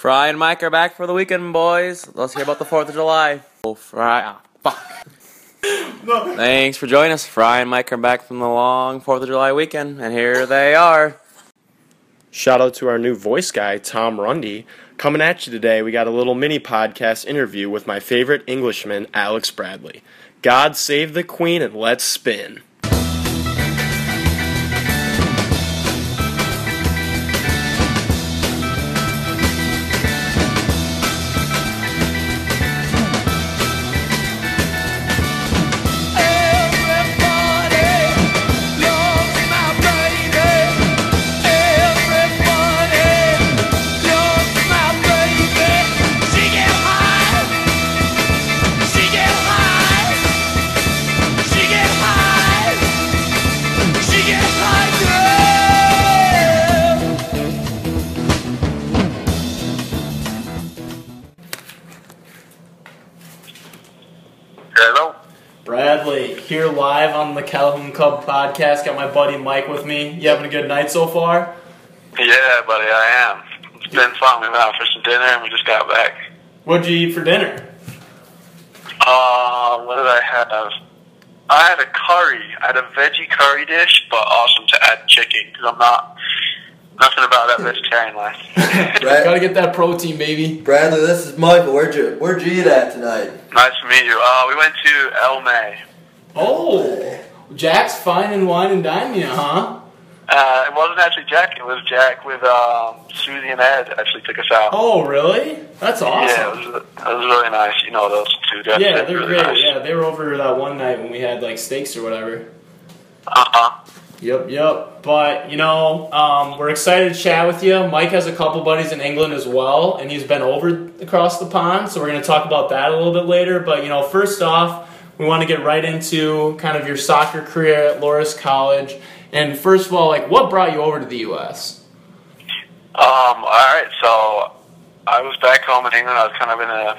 Fry and Mike are back for the weekend, boys. Let's hear about the 4th of July. Oh, Fry. Ah, fuck. Thanks for joining us. Fry and Mike are back from the long 4th of July weekend, and here they are. Shout out to our new voice guy, Tom Rundy. Coming at you today, we got a little mini podcast interview with my favorite Englishman, Alex Bradley. God save the Queen and let's spin. Here live on the Calhoun Cub podcast. Got my buddy Mike with me. You having a good night so far? Yeah, buddy, I am. It's been fun. We went out for some dinner and we just got back. What'd you eat for dinner? Uh, what did I have? I had a curry. I had a veggie curry dish, but awesome to add chicken because I'm not nothing about that vegetarian life. Brad- Gotta get that protein, baby. Bradley, this is Michael. Where'd you Where'd you eat at tonight? nice to meet you. Uh, we went to L. May. Oh, Jack's fine and wine and dine you, huh? Uh, it wasn't actually Jack. It was Jack with um, Susie and Ed. Actually took us out. Oh, really? That's Yeah, it awesome. was, it was really nice. You know those two. They're, Yeah, they're really great. Nice. Yeah, they were over that one night when we had like steaks or whatever. Uh huh. Yep, yep. But you know, um, we're excited to chat with you. Mike has a couple buddies in England as well, and he's been over across the pond. So we're going to talk about that a little bit later. But you know, first off, we want to get right into kind of your soccer career at Loras College. And first of all, like, what brought you over to the U.S.? Um, all right, so I was back home in England. I was kind of in a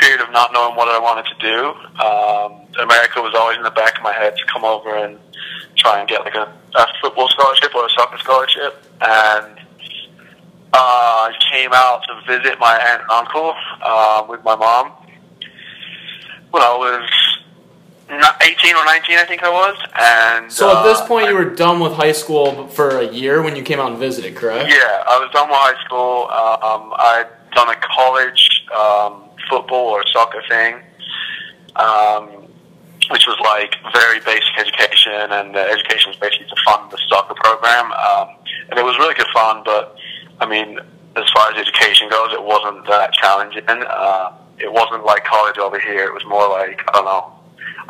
period of not knowing what I wanted to do. Um, America was always in the back of my head to come over and try and get like a, a football scholarship or a soccer scholarship. And uh, I came out to visit my aunt and uncle uh, with my mom when I was 18 or 19, I think I was. And So at this uh, point, you were done with high school for a year when you came out and visited, correct? Yeah, I was done with high school. Um, I'd done a college um, football or soccer thing, um, which was like very basic education, and the education was basically to fund the soccer program. Um, and it was really good fun, but I mean, as far as education goes, it wasn't that challenging. Uh, it wasn't like college over here. It was more like, I don't know.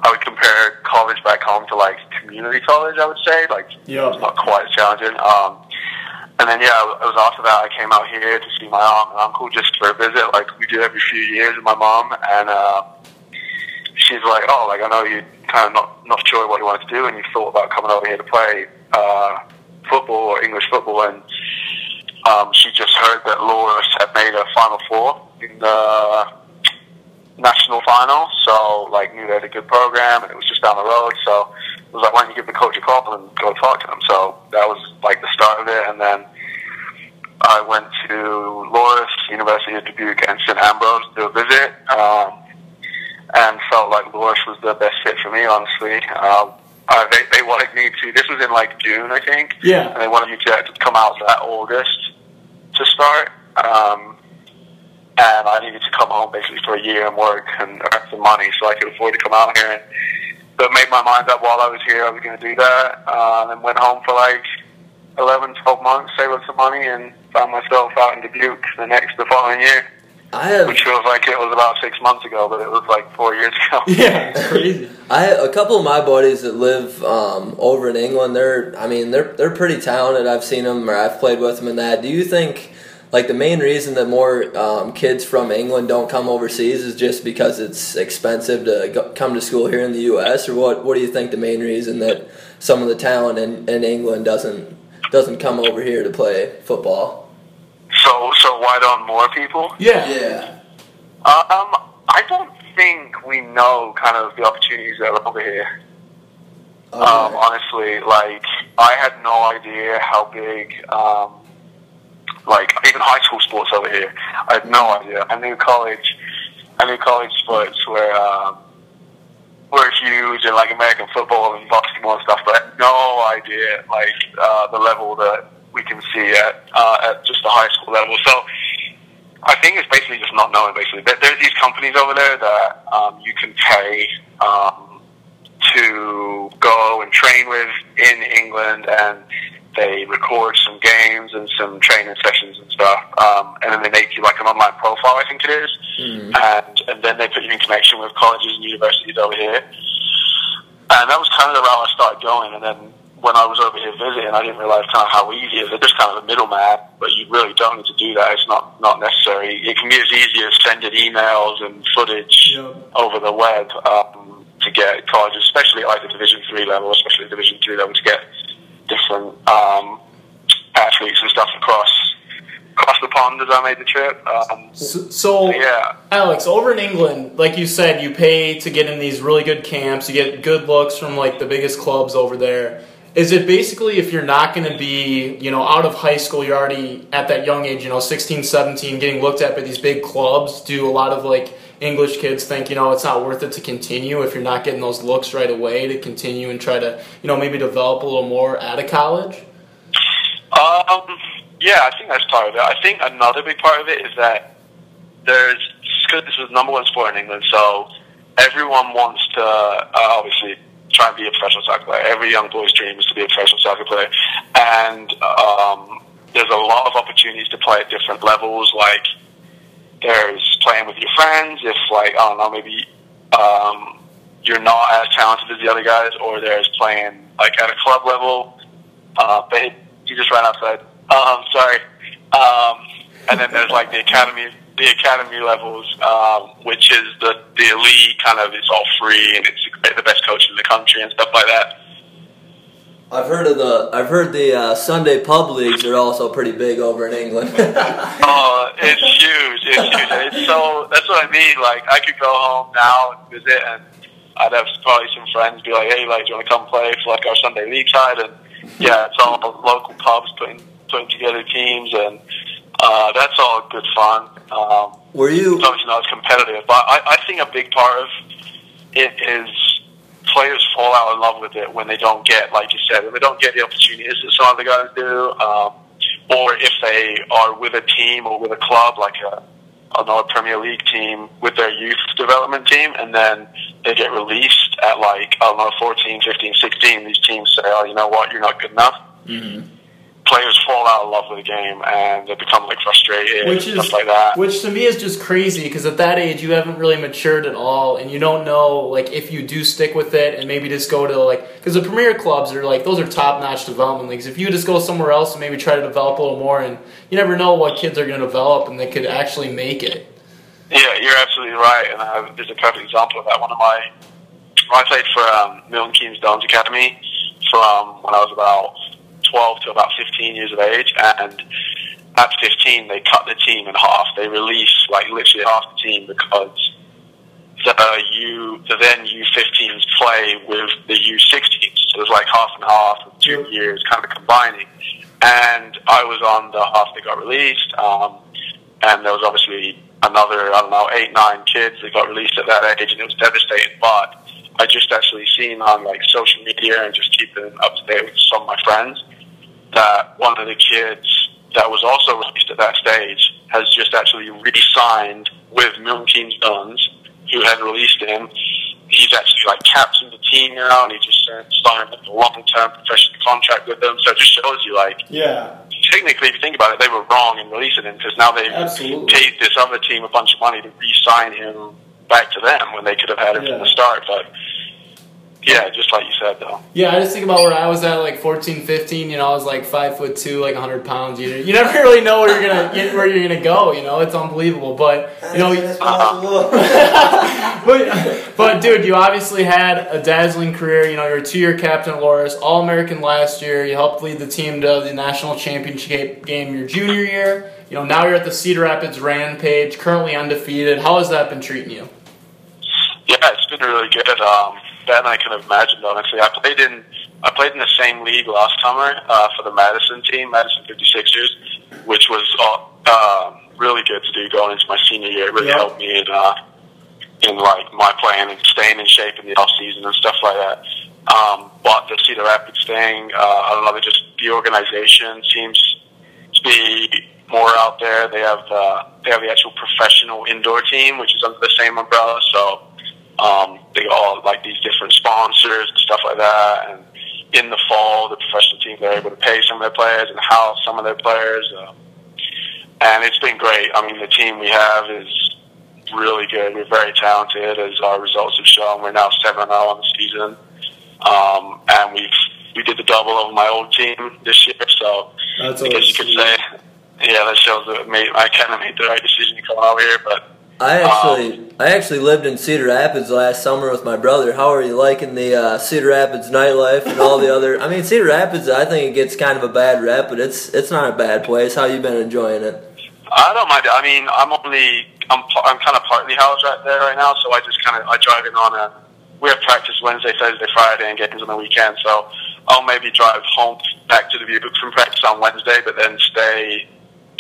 I would compare college back home to like community college, I would say. Like, Yeah. it's not quite as challenging. Um, and then yeah, it was after that I came out here to see my aunt and uncle just for a visit, like we do every few years with my mom. And uh, she's like, "Oh, like I know you kind of not not sure what you wanted to do, and you thought about coming over here to play uh, football or English football." And um, she just heard that Loras had made a Final Four in the national final, so like knew they had a good program, and it was just down the road. So it was like, why don't you give the coach a call and go talk to him? So that was like the start of it, and then I went to Loras, University of Dubuque, and St Ambrose to do a visit, um, and felt like Loras was the best fit for me, honestly. Um, uh, they, they wanted me to. This was in like June, I think. Yeah. And they wanted me to, to come out that August to start. Um, and I needed to come home basically for a year and work and earn some money so I could afford to come out here. And, but made my mind up while I was here I was going to do that. Uh, and then went home for like 11, 12 months, saved up some money, and found myself out in Dubuque the next, the following year. I have Which feels like it was about six months ago, but it was like four years ago. Yeah, crazy. I a couple of my buddies that live um, over in England. They're I mean they're they're pretty talented. I've seen them or I've played with them in that. Do you think like the main reason that more um, kids from England don't come overseas is just because it's expensive to go, come to school here in the U.S. or what? What do you think the main reason that some of the talent in, in England doesn't doesn't come over here to play football? So, so why don't more people? Yeah. Yeah. Um, I don't think we know kind of the opportunities that are over here. Um, honestly, like I had no idea how big um, like even high school sports over here. I had no idea. I knew college, I knew college sports were um, were huge in like American football and basketball and stuff, but I had no idea like uh, the level that we can see at uh, at just the high school level. So. I think it's basically just not knowing. Basically, there, there's these companies over there that um, you can pay um, to go and train with in England, and they record some games and some training sessions and stuff, um, and then they make you like an online profile, I think it is, mm. and and then they put you in connection with colleges and universities over here, and that was kind of the route I started going, and then when I was over here visiting, I didn't realize kind of how easy it is. They're just kind of a middleman, but you really don't need to do that. It's not not necessary. It can be as easy as sending emails and footage yep. over the web um, to get colleges, especially at like the Division three level, especially Division two level, to get different um, athletes and stuff across across the pond as I made the trip. Um, so, so, yeah, Alex, over in England, like you said, you pay to get in these really good camps. You get good looks from like the biggest clubs over there. Is it basically if you're not going to be, you know, out of high school, you're already at that young age, you know, 16, 17, getting looked at by these big clubs? Do a lot of like English kids think, you know, it's not worth it to continue if you're not getting those looks right away to continue and try to, you know, maybe develop a little more out of college? Um, yeah, I think that's part of it. I think another big part of it is that there's, because this is the number one sport in England, so everyone wants to, uh, obviously, try and be a professional soccer player. Every young boy's dream is to be a professional soccer player, and um, there's a lot of opportunities to play at different levels. Like there's playing with your friends. If like I don't know, maybe um, you're not as talented as the other guys, or there's playing like at a club level. Uh, babe, you just ran outside. Um, sorry. Um, and then there's like the academy the academy levels, um, which is the the elite kind of it's all free and it's the best coach in the country and stuff like that. I've heard of the I've heard the uh, Sunday pub leagues are also pretty big over in England. oh, it's huge! It's huge. It's so that's what I mean. Like I could go home now and visit, and I'd have probably some friends be like, "Hey, like, do you want to come play for like our Sunday league side?" And yeah, it's all local pubs putting putting together teams and uh, that's all good fun. Um, Were you? It's obviously not as competitive, but I, I think a big part of it is players fall out in love with it when they don't get, like you said, when they don't get the opportunities that some other guys do, um, or if they are with a team or with a club like a another Premier League team with their youth development team, and then they get released at like I don't know 14, 15, 16. These teams say, "Oh, you know what? You're not good enough." Mm-hmm players fall out of love with the game and they become like frustrated which is, stuff like that. Which to me is just crazy because at that age you haven't really matured at all and you don't know like if you do stick with it and maybe just go to like because the premier clubs are like those are top notch development leagues. If you just go somewhere else and maybe try to develop a little more and you never know what kids are going to develop and they could actually make it. Yeah, you're absolutely right, and uh, there's a perfect example of that. One of my, I played for um, Milton Keynes Dons Academy from when I was about 12 to about 15 years of age, and at 15 they cut the team in half. They release like literally half the team because the U the then U15s play with the U16s. So there's like half and half of two years kind of combining. And I was on the half that got released, um, and there was obviously another I don't know eight nine kids that got released at that age, and it was devastating. But I just actually seen on like social media and just keeping up to date with some of my friends that one of the kids that was also released at that stage has just actually re-signed with Milton Keynes Dons, who had released him. He's actually like captain the team now, and he just signed a long-term professional contract with them. So it just shows you, like, yeah, technically, if you think about it, they were wrong in releasing him because now they've Absolutely. paid this other team a bunch of money to re-sign him back to them when they could have had him yeah. from the start. But yeah, just like you said, though. Yeah, I just think about where I was at, like 14, 15. You know, I was like five foot two, like 100 pounds. You, you never really know where you're gonna where you're gonna go. You know, it's unbelievable. But you know, but but dude, you obviously had a dazzling career. You know, you're a two-year captain at Loras, All American last year. You helped lead the team to the national championship game your junior year. You know, now you're at the Cedar Rapids Rampage, currently undefeated. How has that been treating you? Yeah, it's been really good. Um, better than I could have imagined. Honestly, I played in I played in the same league last summer uh, for the Madison team, Madison 56ers, which was uh, uh, really good to do going into my senior year. It really Yeah. helped me in uh, in like my playing and staying in shape in the off season and stuff like that. Um, but the Cedar Rapids thing, uh, I don't know, they just the organization seems to be more out there. They have uh, they have the actual professional indoor team, which is under the same umbrella. So um, they got all like these different sponsors and stuff like that. And in the fall, the professional team they're able to pay some of their players and house some of their players. Um, and it's been great. I mean, the team we have is really good. We're very talented, as our results have shown. We're now seven zero on the season, um, and we've we did the double over my old team this year. So That's I guess you could say, yeah, that shows that made, I kind of made the right decision to come out here. But I Um, actually, I actually lived in Cedar Rapids last summer with my brother. How are you liking the uh, Cedar Rapids nightlife and all the other? I mean, Cedar Rapids, I think it gets kind of a bad rep, but it's it's not a bad place. How you been enjoying it? I don't mind. I mean, I'm only I'm I'm kind of partly housed right there right now, so I just kind of I drive in on a. We have practice Wednesday, Thursday, Friday, and games on the weekend. So I'll maybe drive home back to the Butte from practice on Wednesday, but then stay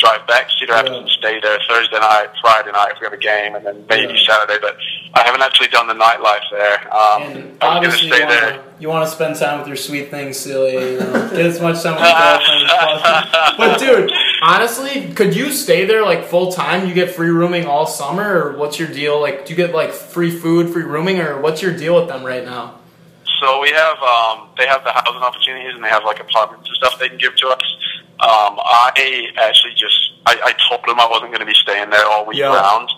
drive back Cedar Rapids Yeah. and stay there Thursday night, Friday night if we have a game, and then maybe Yeah. Saturday. But I haven't actually done the nightlife there. Um, And I was obviously, you stay there. wanna, you want to spend time with your sweet thing, silly. You know, get as much time with your girlfriend as possible. But dude, honestly, could you stay there like full time? You get free rooming all summer, or what's your deal? Like, do you get like free food, free rooming, or what's your deal with them right now? So we have, um, they have the housing opportunities and they have like apartments and stuff they can give to us. Um, I actually just, I, I told them I wasn't going to be staying there all week Yeah. round.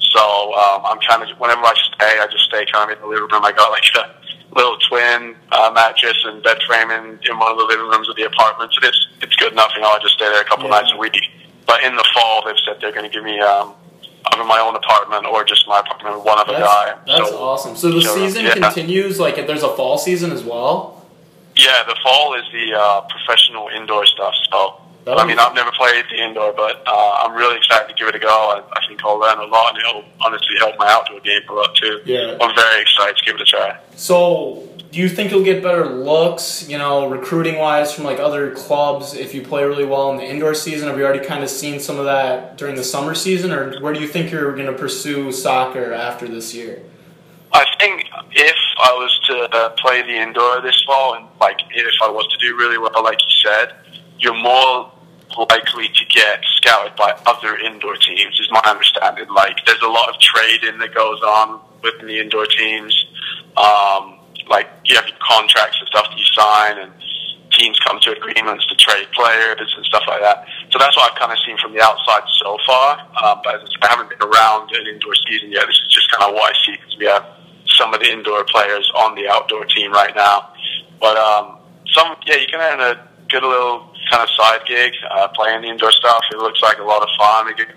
So um, I'm kind of, whenever I stay, I just stay kind of in the living room. I got like a little twin uh, mattress and bed frame in, in one of the living rooms of the apartment. So it's, it's good enough. You know, I just stay there a couple Yeah. nights a week. But in the fall, they've said they're going to give me um, either my own apartment or just my apartment with one other guy. That's, that's So- awesome. So the so, season yeah. continues. Like, if there's a fall season as well. Yeah, the fall is the uh, professional indoor stuff. So, That'll I mean, I've never played the indoor, but uh, I'm really excited to give it a go. I, I think I'll learn a lot, and it'll honestly help my outdoor game a lot too. Yeah. I'm very excited to give it a try. So, do you think you'll get better looks, you know, recruiting wise from like other clubs if you play really well in the indoor season? Have you already kind of seen some of that during the summer season, or where do you think you're going to pursue soccer after this year? I think if I was to uh, play the indoor this fall, and like if I was to do really well, like you said, you're more likely to get scouted by other indoor teams. Is my understanding. Like there's a lot of trading that goes on within the indoor teams. Um, like you have contracts and stuff that you sign, and teams come to agreements to trade players and stuff like that. So that's what I've kind of seen from the outside so far. Um, but I haven't been around an indoor season yet. This is just kind of what I see because we some of the indoor players on the outdoor team right now. But um, some, yeah, you can earn a good little kind of side gig uh, playing the indoor stuff. It looks like a lot of fun. It get,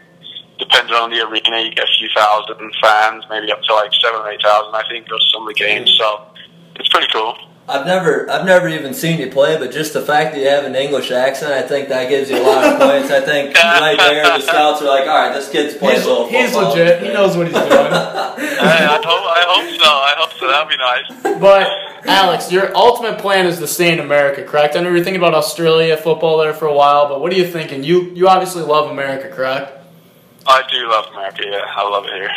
depending on the arena, you get a few thousand fans, maybe up to like seven or eight thousand, I think, go to some of the games. So it's pretty cool. I've never, I've never even seen you play, but just the fact that you have an English accent, I think that gives you a lot of points. I think right there, the scouts are like, all right, this kid's playing He's, a little he's legit. He knows what he's doing. I, I, hope, I hope so. I hope so. That'd be nice. but Alex, your ultimate plan is to stay in America, correct? I know you're thinking about Australia football there for a while, but what are you thinking? You you obviously love America, correct? I do love America. Yeah, I love it here.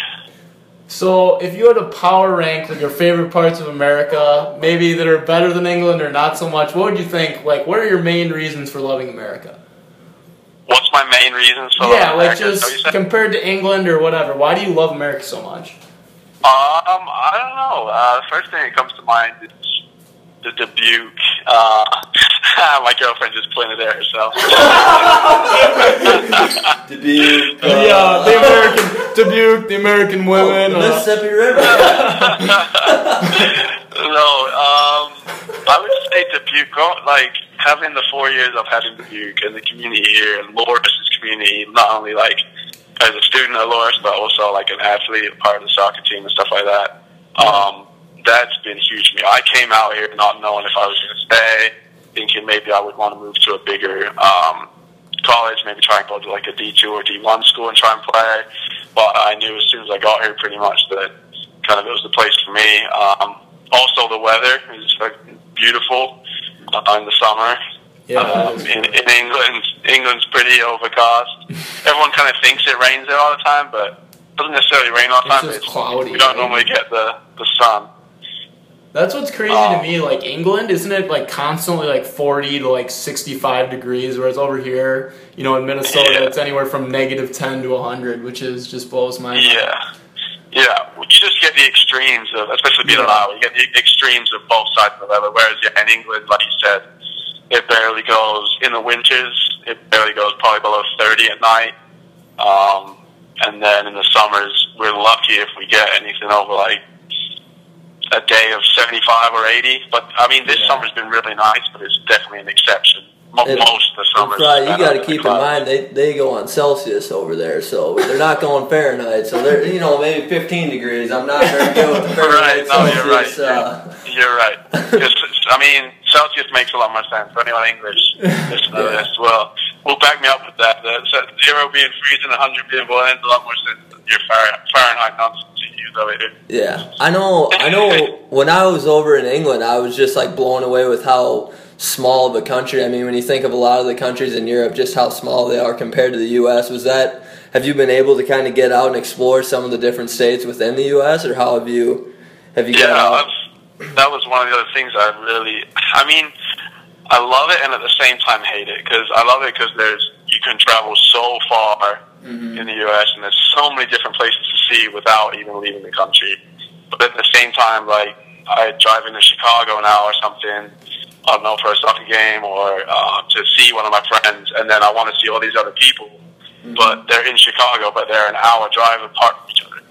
So, if you had to power rank like your favorite parts of America, maybe that are better than England or not so much, what would you think? Like, what are your main reasons for loving America? What's my main reasons for yeah, loving like America? Just compared to England or whatever. Why do you love America so much? Um, I don't know. Uh, the first thing that comes to mind is the Dubuque. Uh, my girlfriend just pointed at herself. Dubuque, The, uh, the American Dubuque, the American women. the uh, Mississippi River. no, um, I would say Dubuque. grow- Like having the four years I've had in Dubuque and the community here and Loras's community, not only like as a student at Loris, but also like an athlete, part of the soccer team and stuff like that. Um, that's been huge for me. I came out here not knowing if I was going to stay, thinking maybe I would want to move to a bigger um, college, maybe try and go to like a D two or D one school and try and play. But I knew as soon as I got here, pretty much that kind of it was the place for me. Um, also, the weather is like, beautiful uh, in the summer. Yeah, Um, in, in England, England's pretty overcast. Everyone kind of thinks it rains there all the time, but it doesn't necessarily rain all the It's time. just cloudy, We don't normally get the, the sun. That's what's crazy Oh. to me. Like England, isn't it like constantly like forty to like sixty-five degrees? Whereas over here, you know, in Minnesota, Yeah. it's anywhere from negative ten to hundred, which is just blows my mind. Yeah. Yeah, you just get the extremes of, especially being Yeah. in Iowa, you get the extremes of both sides of the weather. Whereas yeah, in England, like you said, it barely goes in the winters. It barely goes probably below thirty at night. Um, and then in the summers, we're lucky if we get anything over like a day of seventy-five or eighty. But I mean, this Yeah. summer's been really nice, but it's definitely an exception. And- Most of the summers. Right, you got to keep in mind they they go on Celsius over there, so they're not going Fahrenheit. So they're you know maybe 15 degrees. I'm not very good with the Right, Fahrenheit. no, you're right. Uh, You're right. I mean, Celsius makes a lot more sense for anyone English listening to Yeah. this as well. Will back me up with that. Uh, so zero being freezing, 100 being boiling, a lot more sense than your Fahrenheit, nonsense you use over. Yeah, I know. I know. When I was over in England, I was just like blown away with how small of a country. I mean, when you think of a lot of the countries in Europe, just how small they are compared to the U.S. Was that? Have you been able to kind of get out and explore some of the different states within the U.S. or how have you? Have you Yeah, got out? That was one of the other things I really. I mean, I love it and at the same time hate it because I love it because there's you can travel so far Mm-hmm. in the U.S. and there's so many different places to see without even leaving the country. But at the same time, like I drive into Chicago now or something. I don't know for a soccer game or uh, to see one of my friends, and then I want to see all these other people, Mm-hmm. but they're in Chicago, but they're an hour drive apart from each other.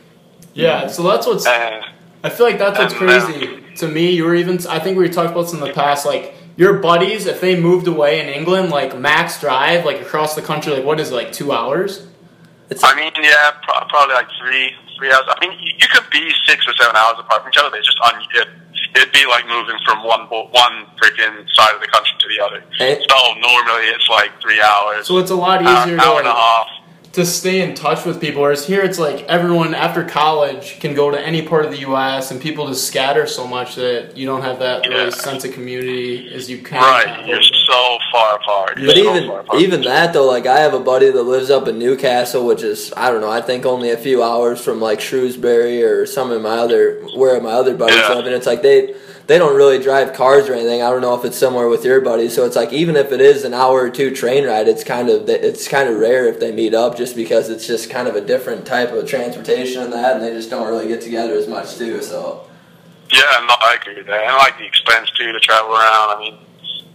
Yeah, so that's what's. And I feel like that's what's And, uh, crazy to me. You were even. I think we talked about this in the past. Like your buddies, if they moved away in England, like max drive, like across the country, like what is it, like two hours? It's I mean, yeah, pro- probably like three, three hours. I mean, you, you could be six or seven hours apart from each other. It's just on. it, it'd be like moving from one one freaking side of the country to the other. And- So normally it's like three hours, So it's a lot easier hour and to a half. To stay in touch with people. Whereas here, it's like everyone after college can go to any part of the U.S. and people just scatter so much that you don't have that Yeah. really sense of community as you can. Right, have you're so far apart. You're But so even apart. even that though, like I have a buddy that lives up in Newcastle, which is I don't know, I think only a few hours from like Shrewsbury or some of my other where my other buddies Yeah. live, and it's like they they don't really drive cars or anything. I don't know if it's somewhere with your buddies, so it's like even if it is an hour or two train ride, it's kind of it's kind of rare if they meet up, just because it's just kind of a different type of transportation and that, and they just don't really get together as much too. So Yeah, no, I agree with that. I like the expense too to travel around. I mean,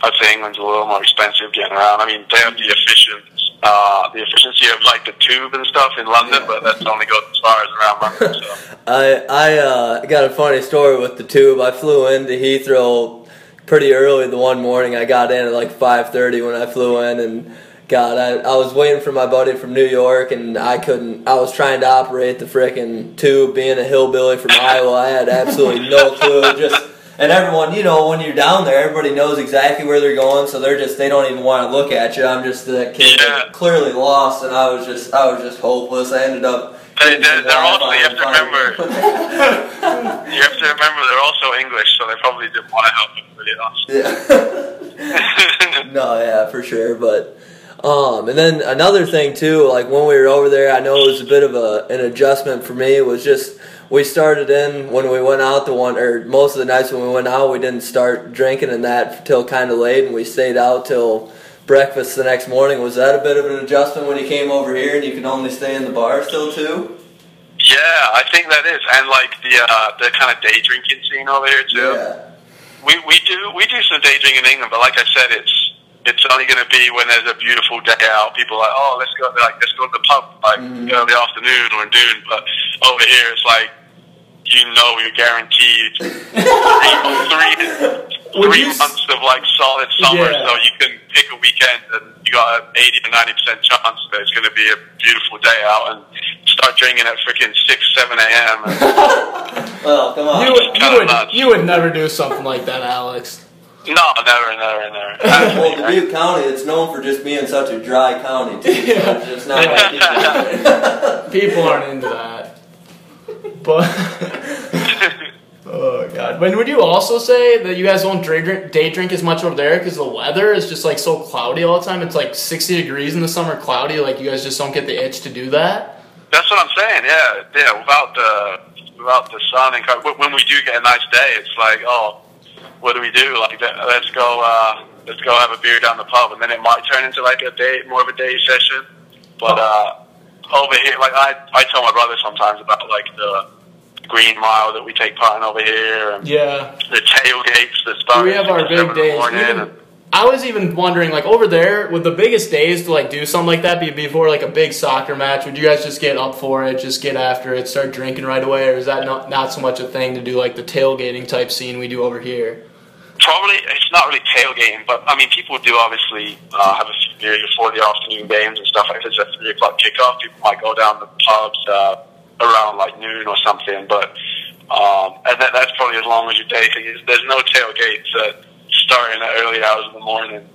I'd say England's a little more expensive getting around. I mean, they have the efficient, uh, the efficiency of like the tube and stuff in London, but that's only goes as far as around London. So. I I uh, got a funny story with the tube. I flew into Heathrow pretty early the one morning. I got in at like five thirty when I flew in, and God, I, I was waiting for my buddy from New York, and I couldn't. I was trying to operate the frickin' tube. Being a hillbilly from Iowa, I had absolutely no clue. Just and everyone, you know, when you're down there, everybody knows exactly where they're going, so they're just they don't even want to look at you. I'm just the kid Yeah. clearly lost, and I was just I was just hopeless. I ended up. They, they're, they're also you have to in front of remember, me. you have to remember they're also English, so they probably didn't want to help to be Yeah. no, yeah, for sure. But um, and then another thing too, like when we were over there, I know it was a bit of a an adjustment for me. It was just we started in when we went out the one or most of the nights when we went out, we didn't start drinking and that till kind of late, and we stayed out till breakfast the next morning. Was that a bit of an adjustment when you came over here and you can only stay in the bar still too? yeah, I think that is. And like the, uh, the kind of day drinking scene over here too. Yeah. We we do we do some day drinking in England, but like I said, it's it's only going to be when there's a beautiful day out. People are like, oh, let's go like let's go to the pub like Mhm. early afternoon or in noon. But over here, it's like you know you're guaranteed three three, Would three you s- months of like solid summer, Yeah. so you can pick a weekend and you got an eighty to ninety percent chance that it's going to be a beautiful day out and start drinking at freaking six seven a.m. and Well, come on. You would, you would, you would never do something like that, Alex. No, never, never, never. well, Dubuque County, it's known for just being such a dry county, too. So it's just not like people- People aren't into that. But oh god. god! But would you also say that you guys don't day drink, day drink as much over there because the weather is just like so cloudy all the time? It's like sixty degrees in the summer, cloudy. Like you guys just don't get the itch to do that. That's what I'm saying. Yeah, yeah. Without the without the sun and when we do get a nice day, it's like, oh, what do we do? Like, let's go, uh, let's go have a beer down the pub, and then it might turn into like a day, more of a day session. But uh, over here, like I, I tell my brother sometimes about like the green mile that we take part in over here, and Yeah. the tailgates that start. We have our big days. morning, Even- and- I was even wondering, like over there, would the biggest days to like do something like that be before like a big soccer match? Would you guys just get up for it, just get after it, start drinking right away, or is that not not so much a thing to do like the tailgating type scene we do over here? Probably it's not really tailgating, but I mean people do obviously uh, have a few beers before the afternoon games and stuff. If it's a three o'clock kickoff, people might go down the pubs uh, around like noon or something. But um, and that, that's probably as long as your day. There's no tailgates that start in early hours of the morning.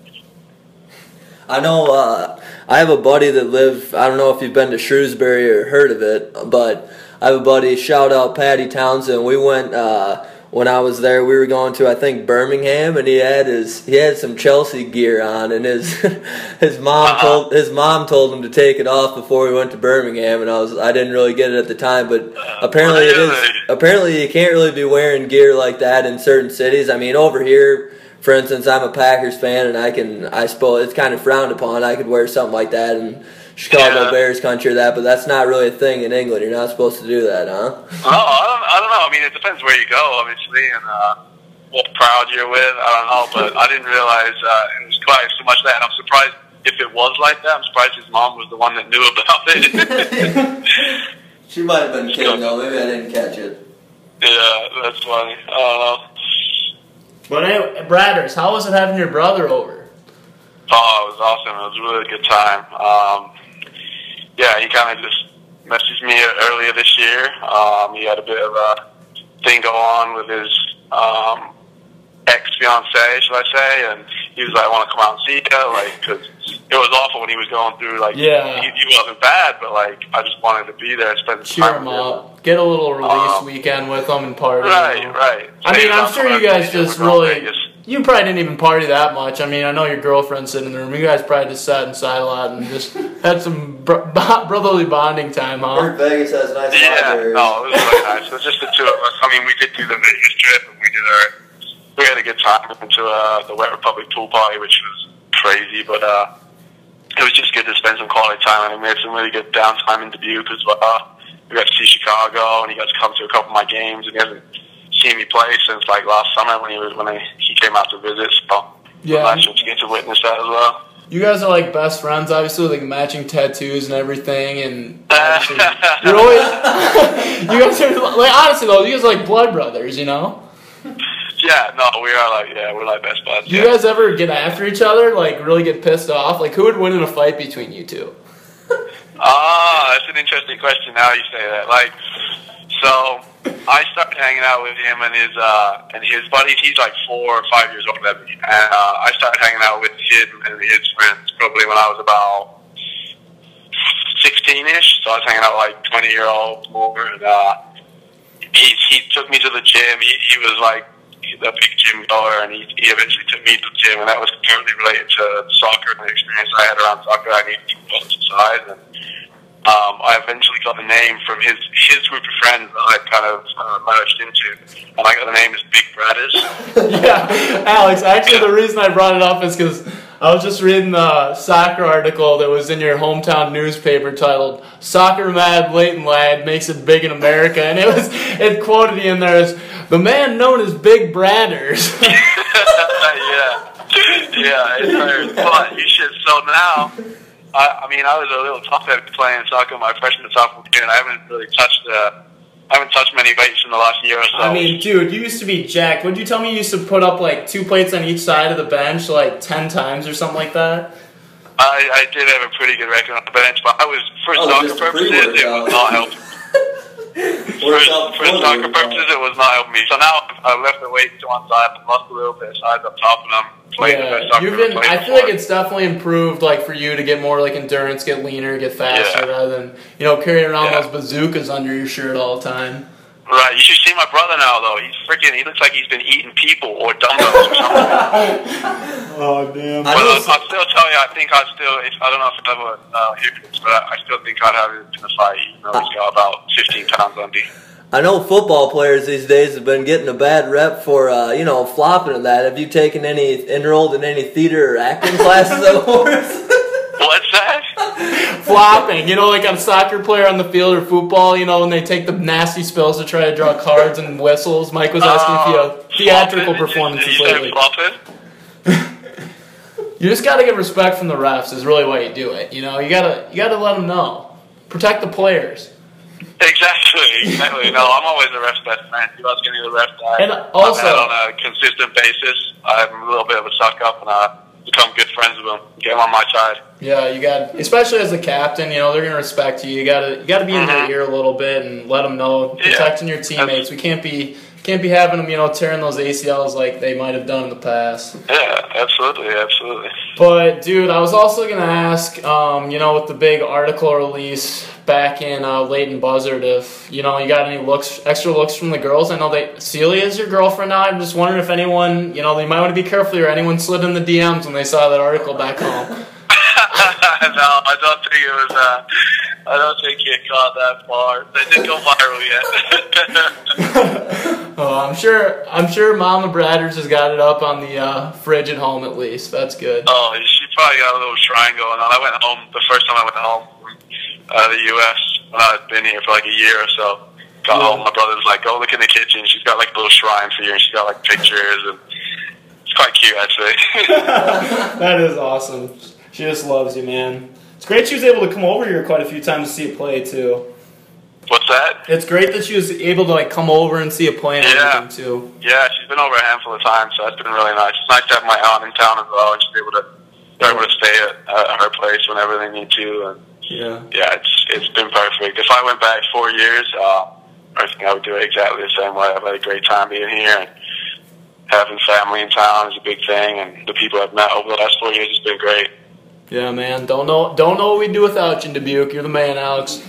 I know. Uh, I have a buddy that live. I don't know if you've been to Shrewsbury or heard of it, but I have a buddy. Shout out Patty Townsend. We went uh, when I was there. We were going to I think Birmingham, and he had his he had some Chelsea gear on, and his his mom Uh-huh. told his mom told him to take it off before we went to Birmingham, and I was I didn't really get it at the time, but apparently it is. Apparently you can't really be wearing gear like that in certain cities. I mean, over here for instance, I'm a Packers fan, and I can, I suppose it's kind of frowned upon. I could wear something like that in Chicago Yeah. Bears country, or that, but that's not really a thing in England. You're not supposed to do that, huh? Oh, I don't, I don't know. I mean, it depends where you go, obviously, and uh, what crowd you're with. I don't know, but I didn't realize uh, it was quite so much that. And I'm surprised if it was like that. I'm surprised his mom was the one that knew about it. She might have been kidding, though. Maybe I didn't catch it. yeah, that's funny. I don't know. But anyway, Bradders, how was it having your brother over? Oh, it was awesome. It was a really good time. Um, yeah, he kind of just messaged me earlier this year. Um, he had a bit of a thing go on with his um, ex fiancee, should I say? And he was like, "I want to come out and see you," like because it was awful when he was going through. Like, Yeah. he, he wasn't bad, but like I just wanted to be there, spend Cheer time him with him. up, get a little release Um, weekend with him and party. you Right, know? right. I mean, I'm sure you guys just We're going to really. Vegas. You probably didn't even party that much. I mean, I know your girlfriend's sitting in the room. You guys probably just sat inside a lot and just had some bro- brotherly bonding time, huh? Vegas has nice Yeah, no, it was really nice. It was just the two of us. I mean, we did do the Vegas trip, and we did our. We had a good time. We went to uh, the Wet Republic pool party, which was crazy, but uh, it was just good to spend some quality time. And we had some really good downtime in Dubuque as well. We got to see Chicago, and he got to come to a couple of my games, and he hasn't seen me play since like last summer when he was when I, he came out to visit. So Yeah. nice to get to witness that as well. You guys are like best friends, obviously, like matching tattoos and everything, and you're always. you guys are like honestly though, you guys are like blood brothers, you know. Yeah, no, we are like yeah, we're like best buds. Do you yeah. guys ever get after each other? Like really get pissed off? Like who would win in a fight between you two? Ah, that's an interesting question. Now you say that. Like, so I started hanging out with him and his uh, and his buddies. He's like four or five years older than me, and uh, I started hanging out with him and his friends probably when I was about sixteen-ish. So I was hanging out like twenty-year-olds more, and uh, he he took me to the gym. He he was like a big gym goer, and he, he eventually took me to the gym, and that was completely related to soccer and the experience I had around soccer. I needed to go exercise, and um, I eventually got the name from his his group of friends that I kind of uh, merged into, and I got the name as Big Bradders. yeah, Alex. Actually, the reason I brought it up is because I was just reading the soccer article that was in your hometown newspaper titled "Soccer Mad Leighton Lad Makes It Big in America," and it was it quoted you in there as the man known as Big Bradders. yeah, yeah, it hurt. But you should. So now, I, I mean, I was a little tough at playing soccer my freshman and sophomore year, and I haven't really touched. Uh, I haven't touched many weights in the last year or so. I mean, dude, you used to be jacked. Would you tell me you used to put up like two plates on each side of the bench like ten times or something like that? I, I did have a pretty good record on the bench, but I was for Oh, soccer just purposes, pre-workout. it was not helping. For, Workout for soccer purposes, it was not helping me. So now I've left the weight to one side, I've lost a little bit of size up top, and I'm playing the best soccer you've I've been. I feel before. like it's definitely improved, like for you to get more like endurance, get leaner, get faster, Yeah. rather than you know carrying around Yeah. those bazookas under your shirt all the time. Right. You should see my brother now, though. He's freaking. He looks like he's been eating people or dumbbells or something. Oh damn. I But know I'll, I'll still tell you. I think I still. If, I don't know if I ever uh, hear this, but I, I still think I'd have it in the fight. You know, he's got about 15 pounds on me. I know football players these days have been getting a bad rep for uh, you know flopping and that. Have you taken any enrolled in any theater or acting classes at Loras? What's that? flopping. You know, like a soccer player on the field or football, you know, when they take the nasty spills to try to draw cards and whistles. Mike was asking if you Uh, have theatrical flopping? performances You said lately. You just gotta get respect from the refs. Is really why you do it. You know, you gotta you gotta let them know, protect the players. Exactly, exactly. No, I'm always the ref's best friend. If I was getting the ref guy, And also- on a consistent basis. I'm a little bit of a suck up, and I become good friends with them. Get them on my side. Yeah, you got, especially as the captain. You know, they're gonna respect you. You gotta you gotta be in their Mhm. ear a little bit and let them know Yeah. protecting your teammates. We can't be can't be having them, you know, tearing those ACLs like they might have done in the past. Yeah, absolutely, absolutely. But dude, I was also gonna ask, um, you know, with the big article release back in uh, Leighton Buzzard, if you know you got any looks, extra looks from the girls. I know they Celia is your girlfriend now. I'm just wondering if anyone, you know, they might want to be careful or anyone slid in the DMs when they saw that article back home. no, I don't think it was. Uh, I don't think it got that far. They didn't go viral yet. Oh, I'm sure. I'm sure Mama Bradders has got it up on the uh, fridge at home at least. That's good. oh, she probably got a little shrine going on. I went home the first time I went home from uh, the U.S. when I had been here for like a year or so. Got Yeah. home, my brother was like, "Go look in the kitchen." She's got like a little shrine for you, and she's got like pictures, and it's quite cute actually. That is awesome. She just loves you, man. It's great she was able to come over here quite a few times to see it play too. What's that? It's great that she was able to like come over and see a play and Yeah. everything too. Yeah, she's been over a handful of times, so that's been really nice. It's nice to have my aunt in town as well, and she's able to they're able to stay at uh, her place whenever they need to. And Yeah. yeah, it's it's been perfect. If I went back four years, uh, I think I would do it exactly the same way. I've had a great time being here, and having family in town is a big thing. And the people I've met over the last four years has been great. Yeah, man. Don't know don't know what we'd do without you in Dubuque. You're the man, Alex.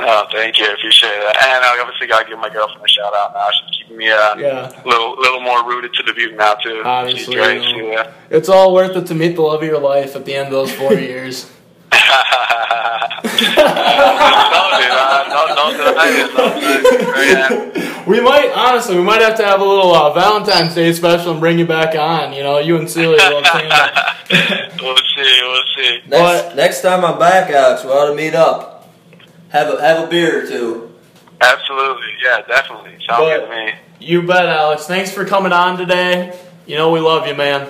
Oh, thank you. I appreciate that. And I obviously got to give my girlfriend a shout out now. She's keeping me uh, Yeah. a little, little more rooted to Dubuque now, too. Obviously, great. you know. She, uh, It's all worth it to meet the love of your life at the end of those four years. no, dude. Uh, no, don't deny it. Don't deny it. Very happy. We might honestly, we might have to have a little uh, Valentine's Day special and bring you back on. You know, you and Celia love tandem. we'll see. We'll see. Next, But- next time I'm back, Alex, we ought to meet up. Have a have a beer or two. Absolutely. Yeah, definitely. Sounds But- good to me. You bet, Alex. Thanks for coming on today. You know we love you, man.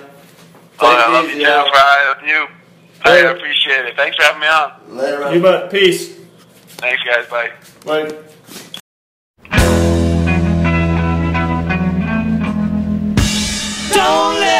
Oh, I love easy, you too, Alex. Fry. Love you. I appreciate it. Thanks for having me on. Later. on. You bet. Peace. Thanks, guys. Bye. Bye. Don't let